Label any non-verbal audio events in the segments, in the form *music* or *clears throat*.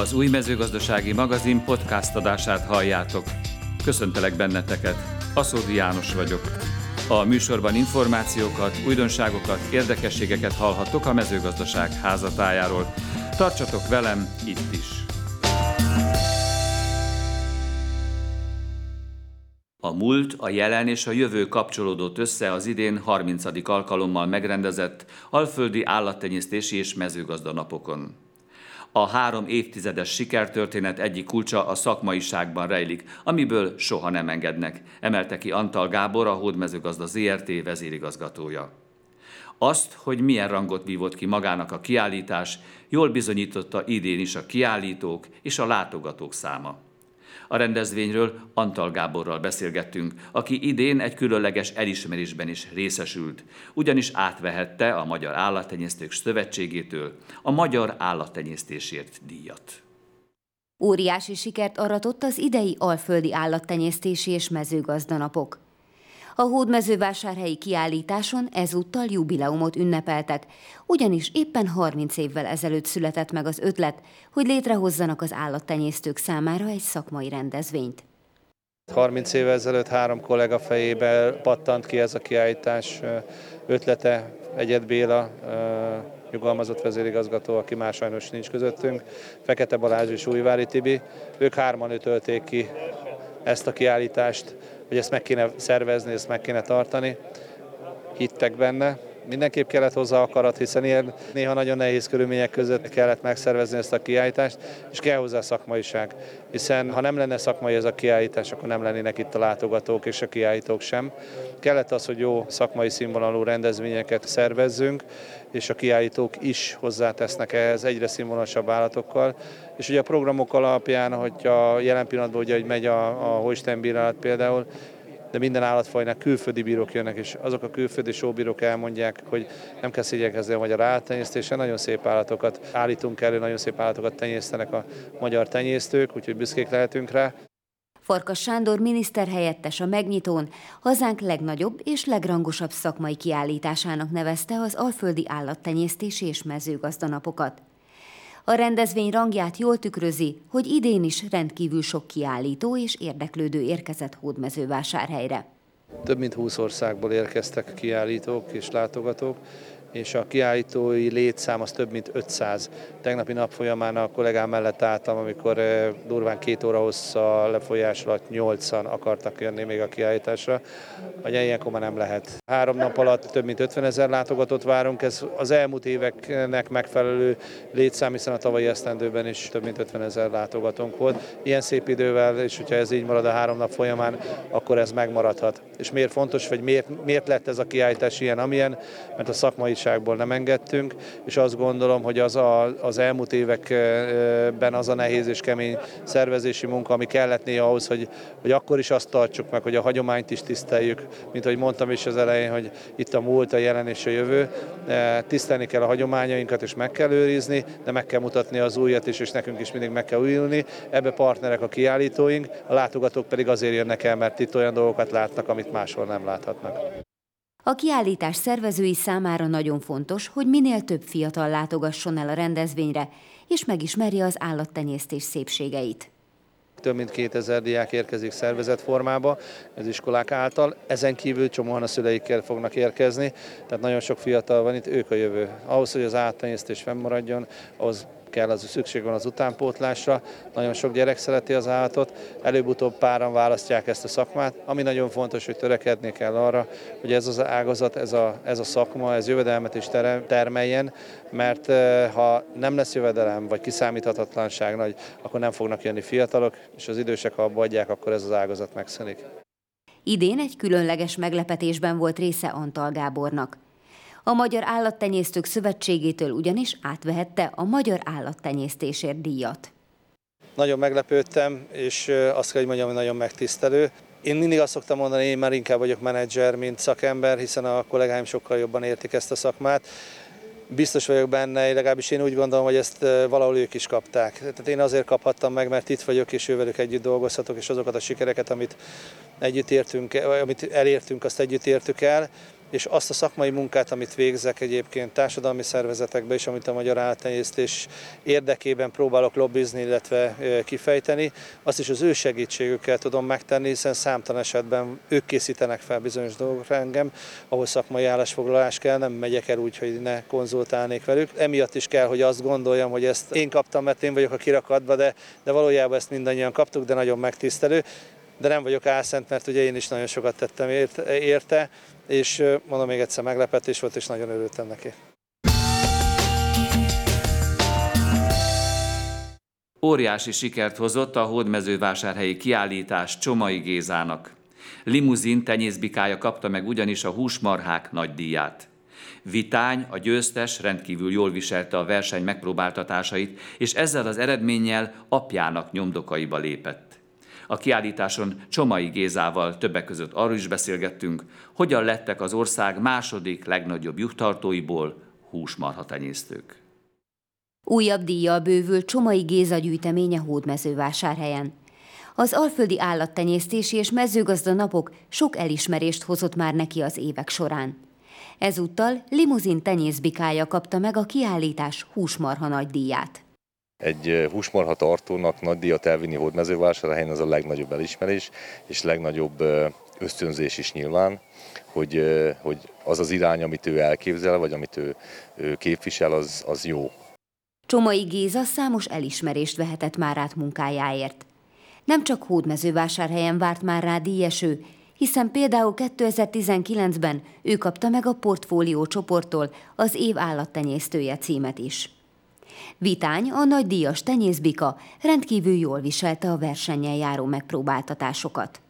Az új mezőgazdasági magazin podcast adását halljátok. Köszöntelek benneteket, Aszódi János vagyok. A műsorban információkat, újdonságokat, érdekességeket hallhattok a mezőgazdaság házatájáról. Tartsatok velem itt is! A múlt, a jelen és a jövő kapcsolódott össze az idén 30. alkalommal megrendezett Alföldi Állattenyésztési és Mezőgazdanapokon. A három évtizedes sikertörténet egyik kulcsa a szakmaiságban rejlik, amiből soha nem engednek, emelte ki Antal Gábor, a Hódmezőgazda ZRT vezérigazgatója. Azt, hogy milyen rangot vívott ki magának a kiállítás, jól bizonyította idén is a kiállítók és a látogatók száma. A rendezvényről Antal Gáborral beszélgettünk, aki idén egy különleges elismerésben is részesült, ugyanis átvehette a Magyar Állattenyésztők Szövetségétől a Magyar Állattenyésztésért díjat. Óriási sikert aratott az idei alföldi állattenyésztési és mezőgazdanapok. A hódmezővásárhelyi kiállításon ezúttal jubileumot ünnepeltek, ugyanis éppen 30 évvel ezelőtt született meg az ötlet, hogy létrehozzanak az állattenyésztők számára egy szakmai rendezvényt. 30 évvel ezelőtt három kollega fejébe pattant ki ez a kiállítás ötlete, Egyed Béla, nyugalmazott vezérigazgató, aki már sajnos nincs közöttünk, Fekete Balázs és Újvári Tibi. Ők hárman ütölték ki ezt a kiállítást, hogy ezt meg kéne szervezni, ezt meg kéne tartani. Hittek benne, mindenképp kellett hozzá akarat, hiszen ilyen néha nagyon nehéz körülmények között kellett megszervezni ezt a kiállítást, és kell hozzá szakmaiság. Hiszen ha nem lenne szakmai ez a kiállítás, akkor nem lennének itt a látogatók és a kiállítók sem. Kellett az, hogy jó szakmai színvonalú rendezvényeket szervezzünk, és a kiállítók is hozzátesznek ehhez egyre színvonalasabb állatokkal. És ugye a programok alapján, hogyha jelen pillanatban ugye, hogy megy a, a Holstein például, de minden állatfajnak külföldi bírók jönnek, és azok a külföldi sóbírók elmondják, hogy nem kell szégyenkezni a magyar állattenyésztésen, nagyon szép állatokat állítunk elő, nagyon szép állatokat tenyésztenek a magyar tenyésztők, úgyhogy büszkék lehetünk rá. Farkas Sándor miniszterhelyettes a megnyitón hazánk legnagyobb és legrangosabb szakmai kiállításának nevezte az alföldi állattenyésztési és mezőgazdanapokat. A rendezvény rangját jól tükrözi, hogy idén is rendkívül sok kiállító és érdeklődő érkezett hódmezővásárhelyre. Több mint 20 országból érkeztek kiállítók és látogatók, és a kiállítói létszám az több mint 500. Tegnapi nap folyamán a kollégám mellett álltam, amikor durván két óra hossza lefolyás alatt 8-an akartak jönni még a kiállításra. Vagy ilyenkor már nem lehet. Három nap alatt több mint 50 ezer látogatót várunk, ez az elmúlt éveknek megfelelő létszám, hiszen a tavalyi esztendőben is több mint 50 ezer látogatónk volt. Ilyen szép idővel, és hogyha ez így marad a három nap folyamán, akkor ez megmaradhat. És miért fontos, vagy miért, miért lett ez a kiállítás ilyen, amilyen? Mert a szakmai biztonságból nem engedtünk, és azt gondolom, hogy az a, az elmúlt években az a nehéz és kemény szervezési munka, ami kellett néha ahhoz, hogy, hogy akkor is azt tartsuk meg, hogy a hagyományt is tiszteljük, mint ahogy mondtam is az elején, hogy itt a múlt, a jelen és a jövő. Tisztelni kell a hagyományainkat, és meg kell őrizni, de meg kell mutatni az újat is, és nekünk is mindig meg kell újulni. Ebbe partnerek a kiállítóink, a látogatók pedig azért jönnek el, mert itt olyan dolgokat látnak, amit máshol nem láthatnak. A kiállítás szervezői számára nagyon fontos, hogy minél több fiatal látogasson el a rendezvényre, és megismerje az állattenyésztés szépségeit. Több mint 2000 diák érkezik szervezett formába az iskolák által. Ezen kívül csomóan a szüleikkel fognak érkezni, tehát nagyon sok fiatal van itt, ők a jövő. Ahhoz, hogy az állattenyésztés fennmaradjon, az kell, az szükség van az utánpótlásra. Nagyon sok gyerek szereti az állatot, előbb-utóbb páran választják ezt a szakmát. Ami nagyon fontos, hogy törekedni kell arra, hogy ez az ágazat, ez a, ez a szakma, ez jövedelmet is termeljen, mert eh, ha nem lesz jövedelem, vagy kiszámíthatatlanság nagy, akkor nem fognak jönni fiatalok, és az idősek, ha abba adják, akkor ez az ágazat megszűnik. Idén egy különleges meglepetésben volt része Antal Gábornak. A Magyar Állattenyésztők Szövetségétől ugyanis átvehette a Magyar Állattenyésztésért díjat. Nagyon meglepődtem, és azt kell, hogy mondjam, hogy nagyon megtisztelő. Én mindig azt szoktam mondani, én már inkább vagyok menedzser, mint szakember, hiszen a kollégáim sokkal jobban értik ezt a szakmát. Biztos vagyok benne, legalábbis én úgy gondolom, hogy ezt valahol ők is kapták. Tehát én azért kaphattam meg, mert itt vagyok, és ővelük együtt dolgozhatok, és azokat a sikereket, amit együtt értünk, amit elértünk, azt együtt értük el és azt a szakmai munkát, amit végzek egyébként társadalmi szervezetekben is, amit a magyar állattenyésztés érdekében próbálok lobbizni, illetve kifejteni, azt is az ő segítségükkel tudom megtenni, hiszen számtalan esetben ők készítenek fel bizonyos dolgokra engem, ahol szakmai állásfoglalás kell, nem megyek el úgy, hogy ne konzultálnék velük. Emiatt is kell, hogy azt gondoljam, hogy ezt én kaptam, mert én vagyok a kirakatba, de, de valójában ezt mindannyian kaptuk, de nagyon megtisztelő. De nem vagyok álszent, mert ugye én is nagyon sokat tettem érte, és mondom még egyszer meglepetés volt, és nagyon örültem neki. Óriási sikert hozott a hódmezővásárhelyi kiállítás Csomai Gézának. Limuzin tenyészbikája kapta meg ugyanis a húsmarhák nagy díját. Vitány, a győztes rendkívül jól viselte a verseny megpróbáltatásait, és ezzel az eredménnyel apjának nyomdokaiba lépett. A kiállításon Csomai Gézával többek között arról is beszélgettünk, hogyan lettek az ország második legnagyobb juhtartóiból húsmarha tenyésztők. Újabb díjjal bővül Csomai Géza gyűjteménye hódmezővásárhelyen. Az alföldi állattenyésztési és mezőgazda napok sok elismerést hozott már neki az évek során. Ezúttal limuzin tenyészbikája kapta meg a kiállítás húsmarha nagy díját. Egy húsmarha tartónak nagy díjat elvinni hódmezővásárhelyen az a legnagyobb elismerés, és legnagyobb ösztönzés is nyilván, hogy, hogy az az irány, amit ő elképzel, vagy amit ő, ő képvisel, az, az jó. Csomai Géza számos elismerést vehetett már át munkájáért. Nem csak hódmezővásárhelyen várt már rá díjeső, hiszen például 2019-ben ő kapta meg a portfólió csoporttól az év állattenyésztője címet is. Vitány, a nagy díjas tenyészbika rendkívül jól viselte a versenyen járó megpróbáltatásokat.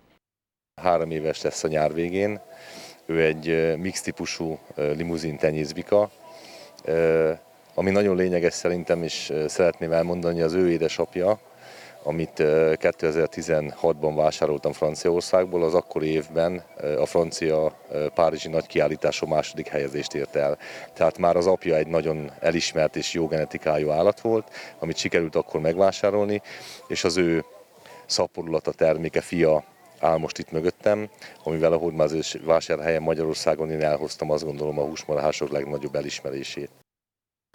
Három éves lesz a nyár végén. Ő egy mix típusú limuzin tenyészbika, ami nagyon lényeges szerintem, és szeretném elmondani, az ő édesapja, amit 2016-ban vásároltam Franciaországból, az akkori évben a francia párizsi nagy kiállításon második helyezést ért el. Tehát már az apja egy nagyon elismert és jó genetikájú állat volt, amit sikerült akkor megvásárolni, és az ő szaporulata terméke fia áll most itt mögöttem, amivel a hódmázős vásárhelyen Magyarországon én elhoztam azt gondolom a húsmarhások legnagyobb elismerését.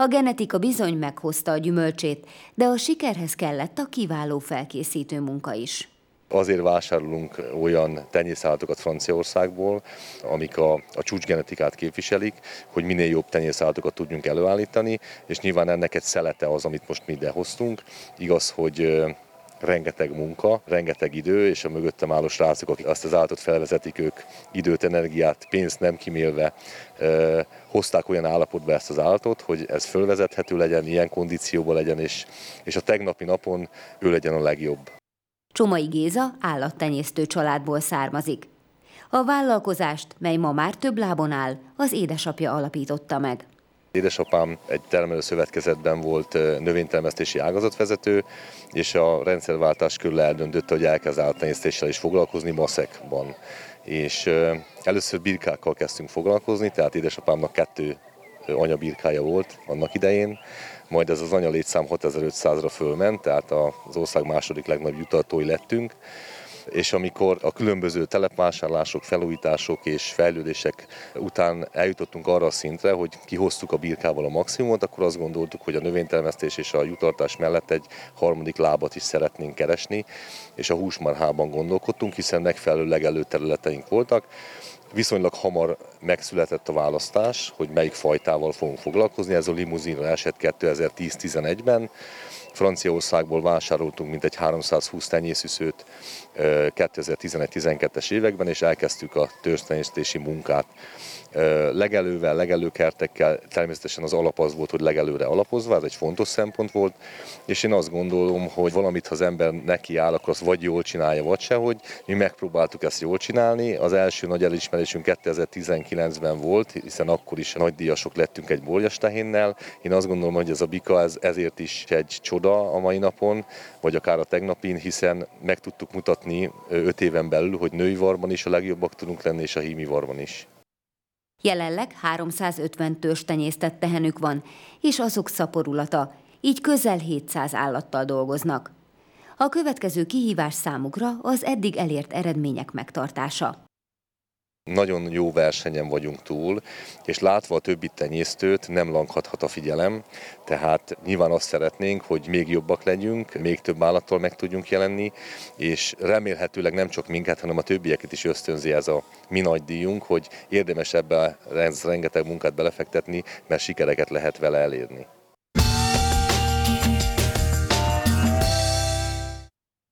A genetika bizony meghozta a gyümölcsét, de a sikerhez kellett a kiváló felkészítő munka is. Azért vásárolunk olyan tenyészállatokat Franciaországból, amik a, a csúcsgenetikát képviselik, hogy minél jobb tenyészállatokat tudjunk előállítani, és nyilván ennek egy szelete az, amit most mi idehoztunk. Igaz, hogy rengeteg munka, rengeteg idő, és a mögöttem álló srácok, akik azt az állatot felvezetik, ők időt, energiát, pénzt nem kimélve eh, hozták olyan állapotba ezt az állatot, hogy ez fölvezethető legyen, ilyen kondícióban legyen, és, és a tegnapi napon ő legyen a legjobb. Csomai Géza állattenyésztő családból származik. A vállalkozást, mely ma már több lábon áll, az édesapja alapította meg. Édesapám egy termelőszövetkezetben volt növénytermesztési ágazatvezető, és a rendszerváltás körül eldöntötte, hogy elkezd állattenyésztéssel is foglalkozni Maszekban. És először birkákkal kezdtünk foglalkozni, tehát édesapámnak kettő anyabirkája volt annak idején, majd ez az anyalétszám 6500-ra fölment, tehát az ország második legnagyobb jutatói lettünk, és amikor a különböző telepvásárlások, felújítások és fejlődések után eljutottunk arra a szintre, hogy kihoztuk a birkával a maximumot, akkor azt gondoltuk, hogy a növénytermesztés és a jutartás mellett egy harmadik lábat is szeretnénk keresni, és a húsmarhában gondolkodtunk, hiszen megfelelő legelő területeink voltak, Viszonylag hamar megszületett a választás, hogy melyik fajtával fogunk foglalkozni. Ez a limuzinra esett 2010-11-ben. Franciaországból vásároltunk mintegy 320 tenyészüszőt 2011-12-es években, és elkezdtük a törzstenyésztési munkát legelővel, legelőkertekkel, természetesen az alap az volt, hogy legelőre alapozva, ez egy fontos szempont volt, és én azt gondolom, hogy valamit, ha az ember neki áll, akkor azt vagy jól csinálja, vagy sehogy. Mi megpróbáltuk ezt jól csinálni. Az első nagy elismerésünk 2019-ben volt, hiszen akkor is nagy díjasok lettünk egy borjas tehénnel. Én azt gondolom, hogy ez a bika ez, ezért is egy csoda a mai napon, vagy akár a tegnapin, hiszen meg tudtuk mutatni öt éven belül, hogy női varban is a legjobbak tudunk lenni, és a hími varban is. Jelenleg 350 törzs tenyésztett tehenük van, és azok szaporulata, így közel 700 állattal dolgoznak. A következő kihívás számukra az eddig elért eredmények megtartása. Nagyon jó versenyen vagyunk túl, és látva a többi tenyésztőt nem lankadhat a figyelem, tehát nyilván azt szeretnénk, hogy még jobbak legyünk, még több állattal meg tudjunk jelenni, és remélhetőleg nem csak minket, hanem a többieket is ösztönzi ez a mi nagy díjunk, hogy érdemes ebbe rengeteg munkát belefektetni, mert sikereket lehet vele elérni.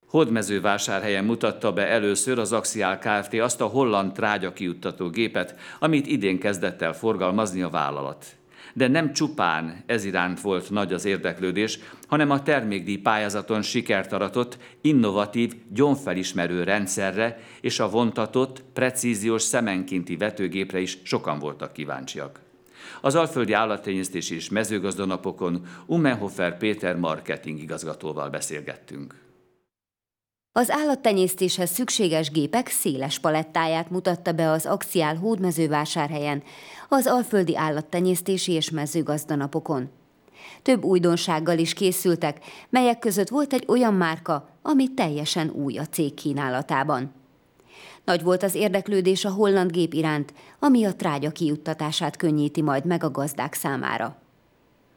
Hódmezővásárhelyen mutatta be először az Axial Kft. azt a holland trágya kijuttató gépet, amit idén kezdett el forgalmazni a vállalat. De nem csupán ez iránt volt nagy az érdeklődés, hanem a termékdíj pályázaton sikert aratott innovatív gyomfelismerő rendszerre és a vontatott, precíziós szemenkinti vetőgépre is sokan voltak kíváncsiak. Az Alföldi Állattenyésztési és Mezőgazdanapokon Umenhofer Péter marketing igazgatóval beszélgettünk. Az állattenyésztéshez szükséges gépek széles palettáját mutatta be az Axiál hódmezővásárhelyen, az Alföldi Állattenyésztési és Mezőgazdanapokon. Több újdonsággal is készültek, melyek között volt egy olyan márka, ami teljesen új a cég kínálatában. Nagy volt az érdeklődés a holland gép iránt, ami a trágya kijuttatását könnyíti majd meg a gazdák számára.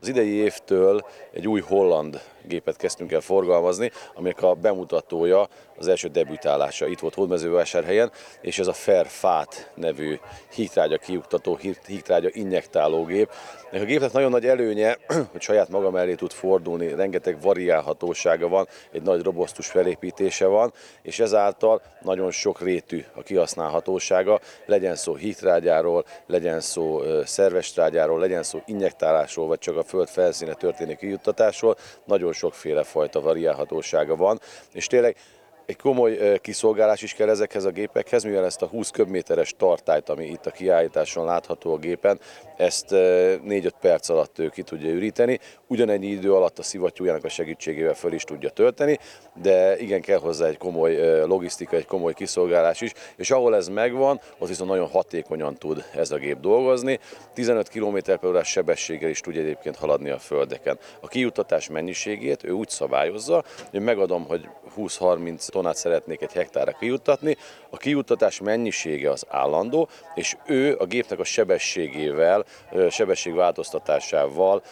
Az idei évtől egy új holland gépet kezdtünk el forgalmazni, aminek a bemutatója az első debütálása itt volt Hódmezővásárhelyen, és ez a Fairfát nevű hígtrágya kiuktató, hígtrágya injektálógép. A gépnek nagyon nagy előnye, *clears throat* hogy saját maga mellé tud fordulni, rengeteg variálhatósága van, egy nagy robosztus felépítése van, és ezáltal nagyon sok rétű a kihasználhatósága, legyen szó hígtrágyáról, legyen szó szerves trágyáról, legyen szó injektálásról, vagy csak a föld felszíne történő kijuttatásról, nagyon nagyon sokféle fajta variálhatósága van, és tényleg egy komoly kiszolgálás is kell ezekhez a gépekhez, mivel ezt a 20 köbméteres tartályt, ami itt a kiállításon látható a gépen, ezt 4-5 perc alatt ő ki tudja üríteni, ugyanennyi idő alatt a szivattyújának a segítségével föl is tudja tölteni, de igen, kell hozzá egy komoly logisztika, egy komoly kiszolgálás is, és ahol ez megvan, ott viszont nagyon hatékonyan tud ez a gép dolgozni. 15 km per órás sebességgel is tud egyébként haladni a földeken. A kijutatás mennyiségét ő úgy szabályozza, hogy megadom, hogy 20-30 tonát szeretnék egy hektárra kijuttatni, a kijuttatás mennyisége az állandó, és ő a gépnek a sebességével, sebességváltoztatásával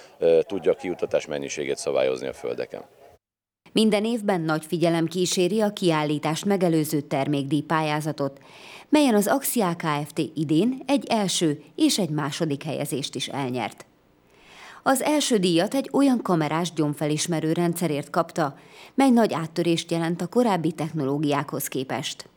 tudja a kijuttatás mennyiségét szabályozni a földeken. Minden évben nagy figyelem kíséri a kiállítást megelőző termékdíj pályázatot, melyen az Axia Kft. idén egy első és egy második helyezést is elnyert. Az első díjat egy olyan kamerás gyomfelismerő rendszerért kapta, mely nagy áttörést jelent a korábbi technológiákhoz képest.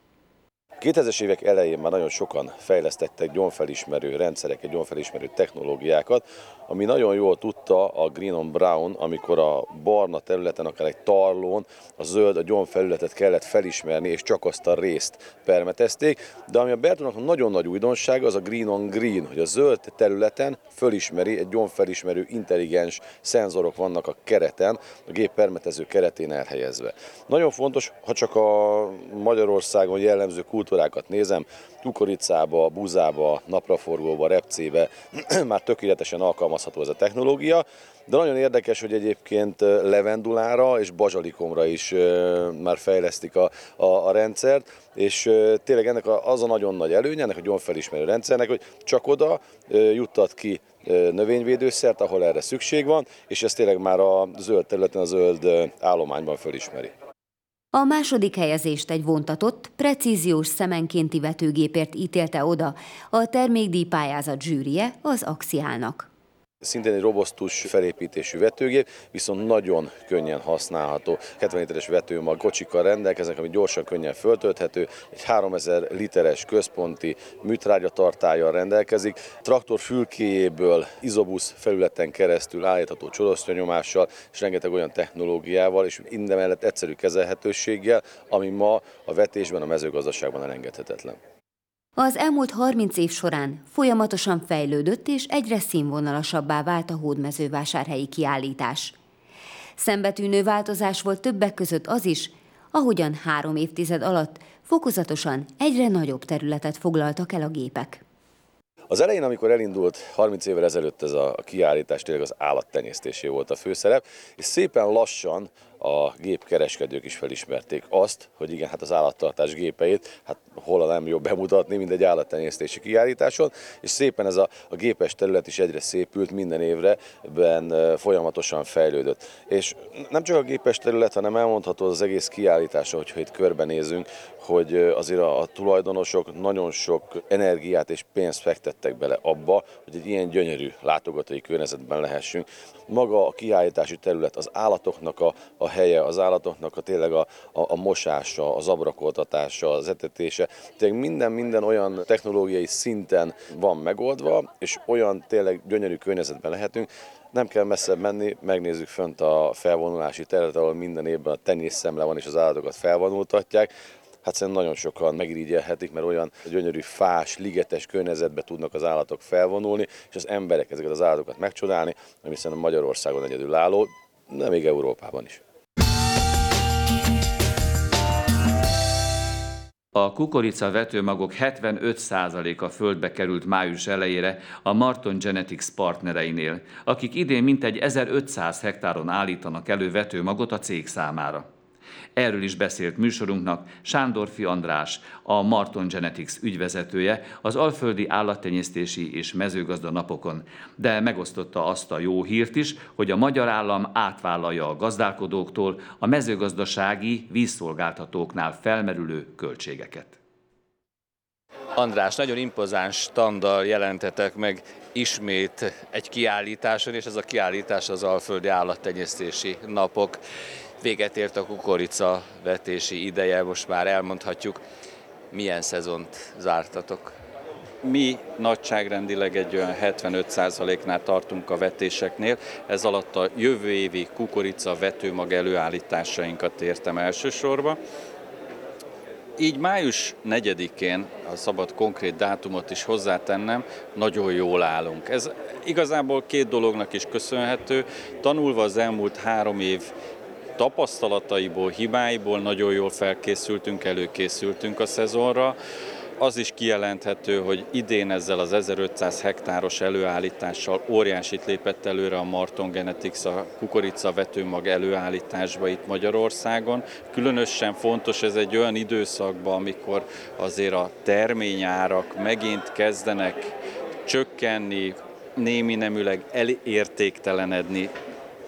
2000-es évek elején már nagyon sokan fejlesztettek gyomfelismerő rendszereket, gyomfelismerő technológiákat, ami nagyon jól tudta a Green on Brown, amikor a barna területen, akár egy tarlón, a zöld, a gyomfelületet kellett felismerni, és csak azt a részt permetezték. De ami a Bertonnak nagyon nagy újdonsága, az a Green on Green, hogy a zöld területen fölismeri, egy gyomfelismerő intelligens szenzorok vannak a kereten, a gép permetező keretén elhelyezve. Nagyon fontos, ha csak a Magyarországon jellemző kultúrákat nézem, kukoricába, buzába, napraforgóba, repcébe *clears throat* már tökéletesen alkalmazható ez a technológia, de nagyon érdekes, hogy egyébként levendulára és bazsalikomra is már fejlesztik a, a, a rendszert, és tényleg ennek az a nagyon nagy előnye, ennek a gyomfelismerő rendszernek, hogy csak oda juttat ki növényvédőszert, ahol erre szükség van, és ez tényleg már a zöld területen, a zöld állományban fölismeri. A második helyezést egy vontatott, precíziós szemenkénti vetőgépért ítélte oda a termékdíj pályázat zsűrie az Axiálnak. Szintén egy robosztus felépítésű vetőgép, viszont nagyon könnyen használható. 70 literes vetőmag kocsikkal rendelkeznek, ami gyorsan, könnyen föltölthető. Egy 3000 literes központi műtrágya tartályjal rendelkezik. Traktor fülkéjéből izobusz felületen keresztül állítható csorosztyanyomással, és rengeteg olyan technológiával, és minden mellett egyszerű kezelhetőséggel, ami ma a vetésben, a mezőgazdaságban elengedhetetlen. Az elmúlt 30 év során folyamatosan fejlődött és egyre színvonalasabbá vált a hódmezővásárhelyi kiállítás. Szembetűnő változás volt többek között az is, ahogyan három évtized alatt fokozatosan egyre nagyobb területet foglaltak el a gépek. Az elején, amikor elindult 30 évvel ezelőtt ez a kiállítás, tényleg az állattenyésztésé volt a főszerep, és szépen lassan a gépkereskedők is felismerték azt, hogy igen, hát az állattartás gépeit, hát hol a nem jobb bemutatni, mint egy állattenyésztési kiállításon, és szépen ez a, a gépes terület is egyre szépült, minden évre ben folyamatosan fejlődött. És nem csak a gépes terület, hanem elmondható az egész kiállítása, hogyha itt körbenézünk, hogy azért a, a tulajdonosok nagyon sok energiát és pénzt fektettek bele abba, hogy egy ilyen gyönyörű látogatói környezetben lehessünk. Maga a kiállítási terület, az állatoknak a, a helye, az állatoknak a tényleg a, a, a mosása, az abrakoltatása, az etetése, tényleg minden, minden olyan technológiai szinten van megoldva, és olyan tényleg gyönyörű környezetben lehetünk, nem kell messzebb menni, megnézzük fönt a felvonulási teret, ahol minden évben a tenyészszemle van, és az állatokat felvonultatják. Hát szerintem nagyon sokan megirigyelhetik, mert olyan gyönyörű fás, ligetes környezetbe tudnak az állatok felvonulni, és az emberek ezeket az állatokat megcsodálni, ami szerintem Magyarországon egyedül álló, de még Európában is. A kukorica vetőmagok 75%-a földbe került május elejére a Marton Genetics partnereinél, akik idén mintegy 1500 hektáron állítanak elő vetőmagot a cég számára. Erről is beszélt műsorunknak Sándorfi András, a Marton Genetics ügyvezetője az Alföldi Állattenyésztési és Mezőgazda napokon, de megosztotta azt a jó hírt is, hogy a magyar állam átvállalja a gazdálkodóktól a mezőgazdasági vízszolgáltatóknál felmerülő költségeket. András, nagyon impozáns standal jelentetek meg ismét egy kiállításon, és ez a kiállítás az Alföldi Állattenyésztési Napok. Véget ért a kukorica vetési ideje, most már elmondhatjuk. Milyen szezont zártatok? Mi nagyságrendileg egy olyan 75%-nál tartunk a vetéseknél, ez alatt a jövő évi kukorica vetőmag előállításainkat értem elsősorban. Így május 4-én, a szabad konkrét dátumot is hozzátennem, nagyon jól állunk. Ez igazából két dolognak is köszönhető. Tanulva az elmúlt három év tapasztalataiból, hibáiból nagyon jól felkészültünk, előkészültünk a szezonra. Az is kijelenthető, hogy idén ezzel az 1500 hektáros előállítással óriásit lépett előre a Marton Genetics a kukorica vetőmag előállításba itt Magyarországon. Különösen fontos ez egy olyan időszakban, amikor azért a terményárak megint kezdenek csökkenni, némi nemüleg elértéktelenedni,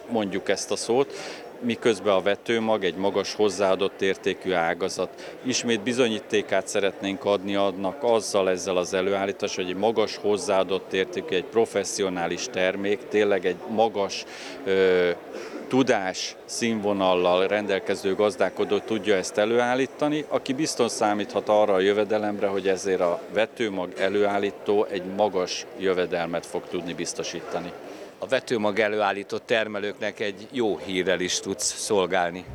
mondjuk ezt a szót, miközben a vetőmag egy magas hozzáadott értékű ágazat. Ismét bizonyítékát szeretnénk adni adnak azzal ezzel az előállítás, hogy egy magas hozzáadott értékű, egy professzionális termék, tényleg egy magas ö, tudás színvonallal rendelkező gazdálkodó tudja ezt előállítani, aki biztos számíthat arra a jövedelemre, hogy ezért a vetőmag előállító egy magas jövedelmet fog tudni biztosítani a vetőmag előállított termelőknek egy jó hírrel is tudsz szolgálni.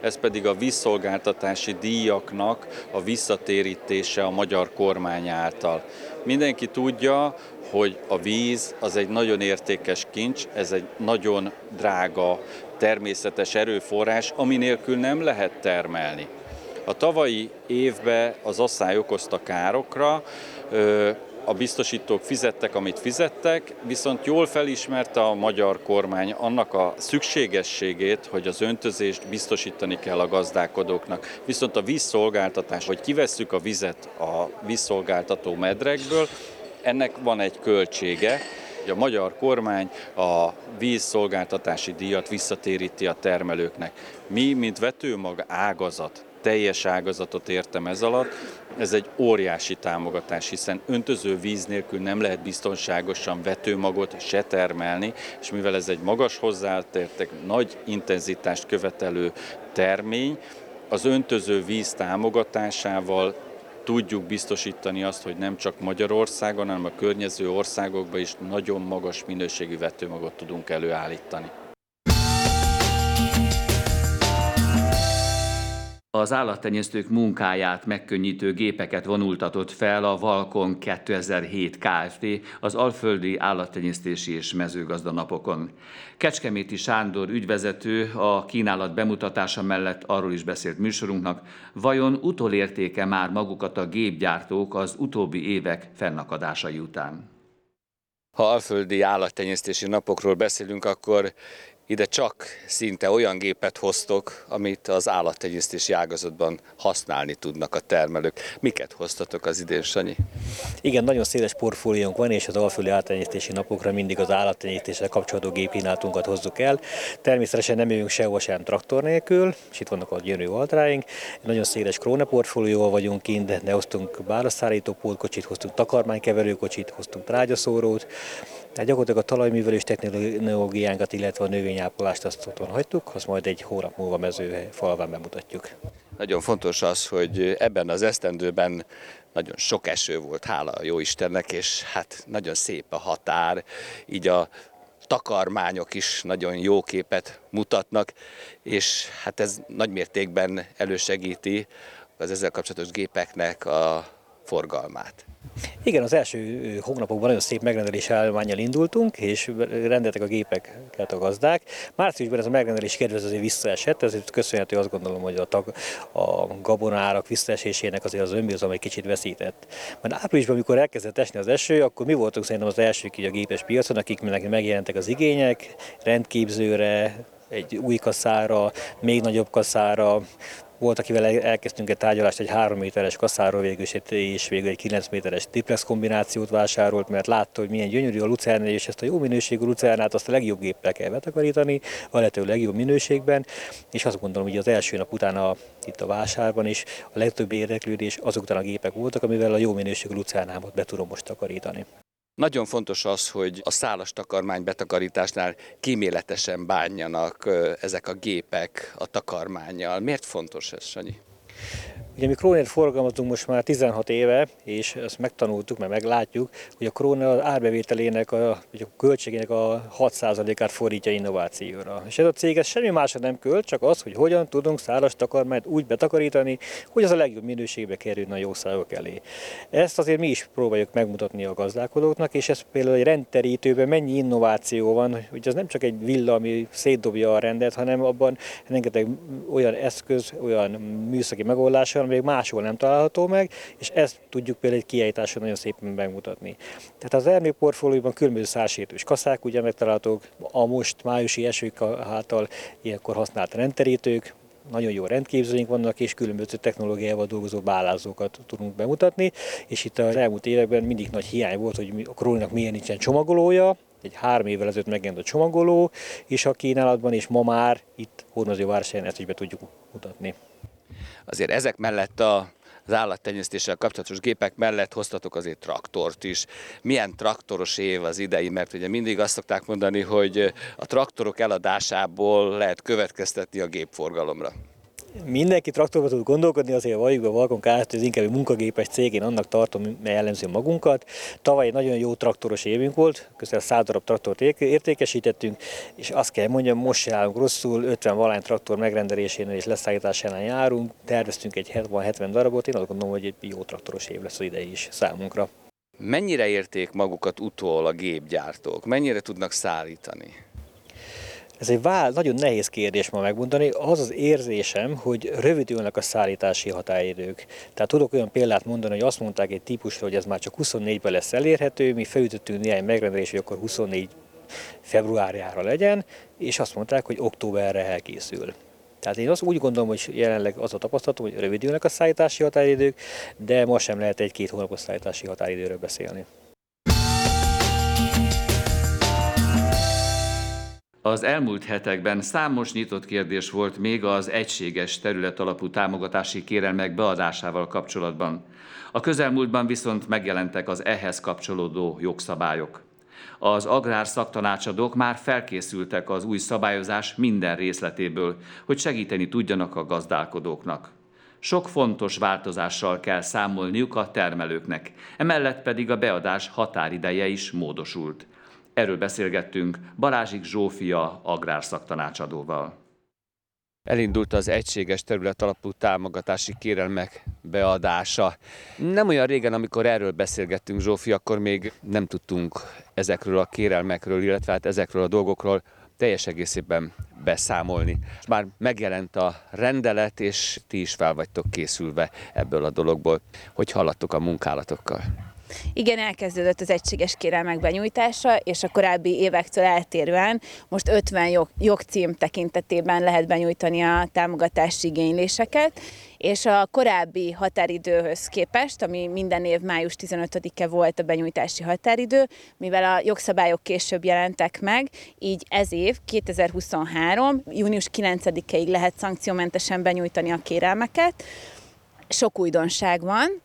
Ez pedig a vízszolgáltatási díjaknak a visszatérítése a magyar kormány által. Mindenki tudja, hogy a víz az egy nagyon értékes kincs, ez egy nagyon drága természetes erőforrás, ami nélkül nem lehet termelni. A tavalyi évben az asszály okozta károkra a biztosítók fizettek, amit fizettek, viszont jól felismerte a magyar kormány annak a szükségességét, hogy az öntözést biztosítani kell a gazdálkodóknak. Viszont a vízszolgáltatás, hogy kivesszük a vizet a vízszolgáltató medrekből, ennek van egy költsége, a magyar kormány a vízszolgáltatási díjat visszatéríti a termelőknek. Mi, mint vetőmag ágazat, teljes ágazatot értem ez alatt. Ez egy óriási támogatás, hiszen öntöző víz nélkül nem lehet biztonságosan vetőmagot se termelni, és mivel ez egy magas hozzáérték, nagy intenzitást követelő termény, az öntöző víz támogatásával tudjuk biztosítani azt, hogy nem csak Magyarországon, hanem a környező országokban is nagyon magas minőségű vetőmagot tudunk előállítani. Az állattenyésztők munkáját megkönnyítő gépeket vonultatott fel a Valkon 2007 Kft. az Alföldi Állattenyésztési és Mezőgazdanapokon. Kecskeméti Sándor ügyvezető a kínálat bemutatása mellett arról is beszélt műsorunknak, vajon utolértéke már magukat a gépgyártók az utóbbi évek fennakadásai után. Ha alföldi állattenyésztési napokról beszélünk, akkor ide csak szinte olyan gépet hoztok, amit az állattenyésztési ágazatban használni tudnak a termelők. Miket hoztatok az idén, Sanyi? Igen, nagyon széles portfóliónk van, és az alföldi állattenyésztési napokra mindig az állattenyésztéssel kapcsolódó gépkínálatunkat hozzuk el. Természetesen nem jövünk sehova sem traktor nélkül, és itt vannak a gyönyörű altráink. Nagyon széles króna portfólióval vagyunk kint, de hoztunk báraszállító pótkocsit, hoztunk takarmánykeverőkocsit, hoztunk trágyaszórót, tehát gyakorlatilag a talajművelés technológiánkat, illetve a növényápolást azt otthon hagytuk, azt majd egy hónap múlva mező falván bemutatjuk. Nagyon fontos az, hogy ebben az esztendőben nagyon sok eső volt, hála a jó Istennek, és hát nagyon szép a határ, így a takarmányok is nagyon jó képet mutatnak, és hát ez nagy mértékben elősegíti az ezzel kapcsolatos gépeknek a forgalmát. Igen, az első hónapokban nagyon szép megrendelési állományjal indultunk, és rendeltek a gépeket a gazdák. Márciusban ez a megrendelés kedvez azért visszaesett, ezért köszönhető azt gondolom, hogy a, tag, a gabonárak visszaesésének azért az önbizalom egy kicsit veszített. Mert áprilisban, amikor elkezdett esni az eső, akkor mi voltunk szerintem az elsők így a gépes piacon, akik megjelentek az igények, rendképzőre, egy új kaszára, még nagyobb kaszára, volt, akivel elkezdtünk egy tárgyalást egy 3 méteres kaszáról végül, és végül egy 9 méteres triplex kombinációt vásárolt, mert látta, hogy milyen gyönyörű a lucerna, és ezt a jó minőségű lucernát azt a legjobb géppel kell betakarítani, a lehető legjobb minőségben, és azt gondolom, hogy az első nap után a, itt a vásárban is a legtöbb érdeklődés azok a gépek voltak, amivel a jó minőségű lucernámat be tudom most takarítani. Nagyon fontos az, hogy a szálas takarmány betakarításnál kíméletesen bánjanak ezek a gépek a takarmányjal. Miért fontos ez, Sanyi? Ugye mi krónért forgalmazunk most már 16 éve, és ezt megtanultuk, mert meglátjuk, hogy a króna az árbevételének, a, vagy a költségének a 6%-át fordítja innovációra. És ez a cég ez semmi másra nem költ, csak az, hogy hogyan tudunk szálas takarmányt úgy betakarítani, hogy az a legjobb minőségbe kerüljön a jószágok elé. Ezt azért mi is próbáljuk megmutatni a gazdálkodóknak, és ez például egy rendterítőben mennyi innováció van, hogy ez nem csak egy villa, ami szétdobja a rendet, hanem abban rengeteg olyan eszköz, olyan műszaki megoldás olyan még máshol nem található meg, és ezt tudjuk például egy kiállításon nagyon szépen megmutatni. Tehát az Ernék portfólióban különböző szársétős kaszák ugye megtalálhatók, a most májusi esők által ilyenkor használt rendterítők, nagyon jó rendképzőink vannak, és különböző technológiával dolgozó bálázókat tudunk bemutatni, és itt az elmúlt években mindig nagy hiány volt, hogy a króninak milyen nincsen csomagolója, egy három évvel ezelőtt megjelent a csomagoló, és a kínálatban, és ma már itt Hornozó városhelyen ezt is be tudjuk mutatni. Azért ezek mellett a az állattenyésztéssel kapcsolatos gépek mellett hoztatok azért traktort is. Milyen traktoros év az idei, mert ugye mindig azt szokták mondani, hogy a traktorok eladásából lehet következtetni a gépforgalomra mindenki traktorba tud gondolkodni, azért valljuk be Valkon Kft. ez inkább egy munkagépes cég, én annak tartom, jellemző magunkat. Tavaly egy nagyon jó traktoros évünk volt, közel 100 darab traktort értékesítettünk, és azt kell mondjam, most se állunk rosszul, 50 valány traktor megrendelésénél és leszállításánál járunk, terveztünk egy 70-70 darabot, én azt gondolom, hogy egy jó traktoros év lesz az idei is számunkra. Mennyire érték magukat utól a gépgyártók? Mennyire tudnak szállítani? Ez egy vál, nagyon nehéz kérdés ma megmondani. Az az érzésem, hogy rövidülnek a szállítási határidők. Tehát tudok olyan példát mondani, hogy azt mondták egy típusra, hogy ez már csak 24-ben lesz elérhető, mi felütöttünk néhány megrendelés, hogy akkor 24 februárjára legyen, és azt mondták, hogy októberre elkészül. Tehát én azt úgy gondolom, hogy jelenleg az a tapasztalatom, hogy rövidülnek a szállítási határidők, de most sem lehet egy-két hónapos szállítási határidőről beszélni. Az elmúlt hetekben számos nyitott kérdés volt még az egységes terület alapú támogatási kérelmek beadásával kapcsolatban. A közelmúltban viszont megjelentek az ehhez kapcsolódó jogszabályok. Az agrár szaktanácsadók már felkészültek az új szabályozás minden részletéből, hogy segíteni tudjanak a gazdálkodóknak. Sok fontos változással kell számolniuk a termelőknek, emellett pedig a beadás határideje is módosult. Erről beszélgettünk Balázsik Zsófia agrárszaktanácsadóval. Elindult az egységes terület alapú támogatási kérelmek beadása. Nem olyan régen, amikor erről beszélgettünk, Zsófi, akkor még nem tudtunk ezekről a kérelmekről, illetve hát ezekről a dolgokról teljes egészében beszámolni. Már megjelent a rendelet, és ti is fel vagytok készülve ebből a dologból. Hogy haladtok a munkálatokkal? Igen, elkezdődött az egységes kérelmek benyújtása, és a korábbi évektől eltérően most 50 jog, jogcím tekintetében lehet benyújtani a támogatási igényléseket, és a korábbi határidőhöz képest, ami minden év május 15-e volt a benyújtási határidő, mivel a jogszabályok később jelentek meg, így ez év, 2023. június 9-ig lehet szankciómentesen benyújtani a kérelmeket. Sok újdonság van,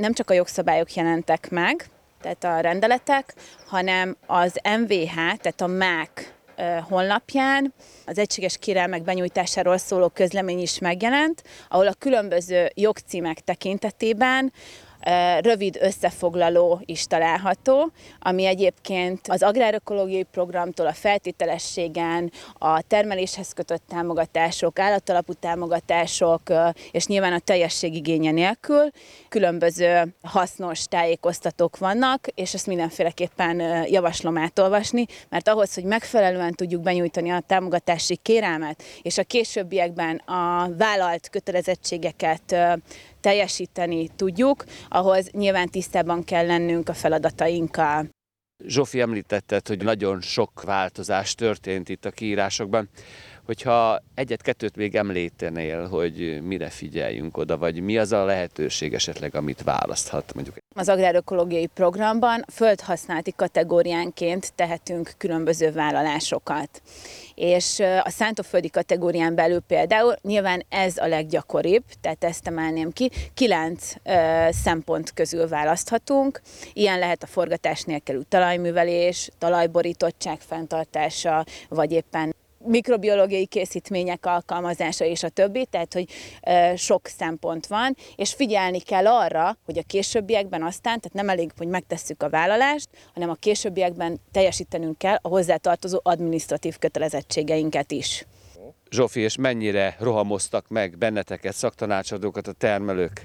nem csak a jogszabályok jelentek meg, tehát a rendeletek, hanem az MVH, tehát a MÁK honlapján az egységes kérelmek benyújtásáról szóló közlemény is megjelent, ahol a különböző jogcímek tekintetében rövid összefoglaló is található, ami egyébként az agrárökológiai programtól a feltételességen, a termeléshez kötött támogatások, állatalapú támogatások, és nyilván a teljesség igénye nélkül különböző hasznos tájékoztatók vannak, és ezt mindenféleképpen javaslom átolvasni, mert ahhoz, hogy megfelelően tudjuk benyújtani a támogatási kérelmet, és a későbbiekben a vállalt kötelezettségeket teljesíteni tudjuk, ahhoz nyilván tisztában kell lennünk a feladatainkkal. Zsófi említetted, hogy nagyon sok változás történt itt a kiírásokban. Hogyha egyet-kettőt még említenél, hogy mire figyeljünk oda, vagy mi az a lehetőség esetleg, amit választhat mondjuk? Az agrárökológiai programban földhasználati kategóriánként tehetünk különböző vállalásokat. És a szántóföldi kategórián belül például nyilván ez a leggyakoribb, tehát ezt emelném ki. Kilenc ö, szempont közül választhatunk. Ilyen lehet a forgatás nélkülű talajművelés, talajborítottság fenntartása, vagy éppen mikrobiológiai készítmények alkalmazása és a többi, tehát hogy sok szempont van, és figyelni kell arra, hogy a későbbiekben aztán, tehát nem elég, hogy megtesszük a vállalást, hanem a későbbiekben teljesítenünk kell a hozzátartozó adminisztratív kötelezettségeinket is. Zsófi, és mennyire rohamoztak meg benneteket, szaktanácsadókat a termelők?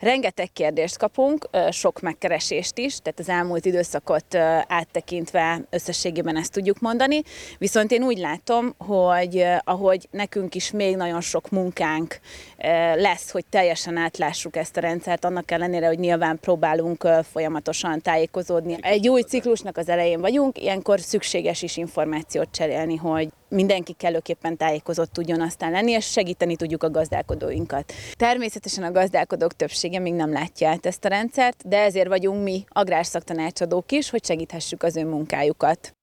Rengeteg kérdést kapunk, sok megkeresést is, tehát az elmúlt időszakot áttekintve összességében ezt tudjuk mondani. Viszont én úgy látom, hogy ahogy nekünk is még nagyon sok munkánk lesz, hogy teljesen átlássuk ezt a rendszert, annak ellenére, hogy nyilván próbálunk folyamatosan tájékozódni. Egy új ciklusnak az elején vagyunk, ilyenkor szükséges is információt cserélni, hogy mindenki kellőképpen tájékozott tudjon aztán lenni, és segíteni tudjuk a gazdálkodóinkat. Természetesen a gazdálkodók többsége még nem látja át ezt a rendszert, de ezért vagyunk mi agrárszaktanácsadók is, hogy segíthessük az ő munkájukat.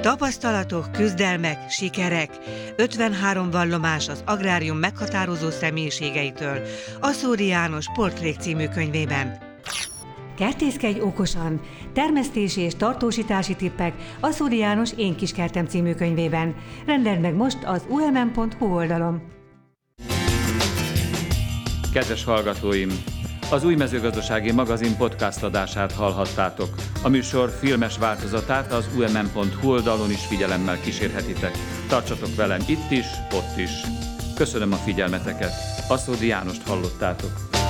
Tapasztalatok, küzdelmek, sikerek. 53 vallomás az agrárium meghatározó személyiségeitől. Aszóri János Portrék című könyvében. Kertészkedj okosan! Termesztési és tartósítási tippek a Szóri János Én kis kertem című könyvében. Rendeld meg most az umm.hu oldalon. Kedves hallgatóim! Az új mezőgazdasági magazin podcast adását hallhattátok. A műsor filmes változatát az umm.hu oldalon is figyelemmel kísérhetitek. Tartsatok velem itt is, ott is. Köszönöm a figyelmeteket. Aszódi Jánost hallottátok.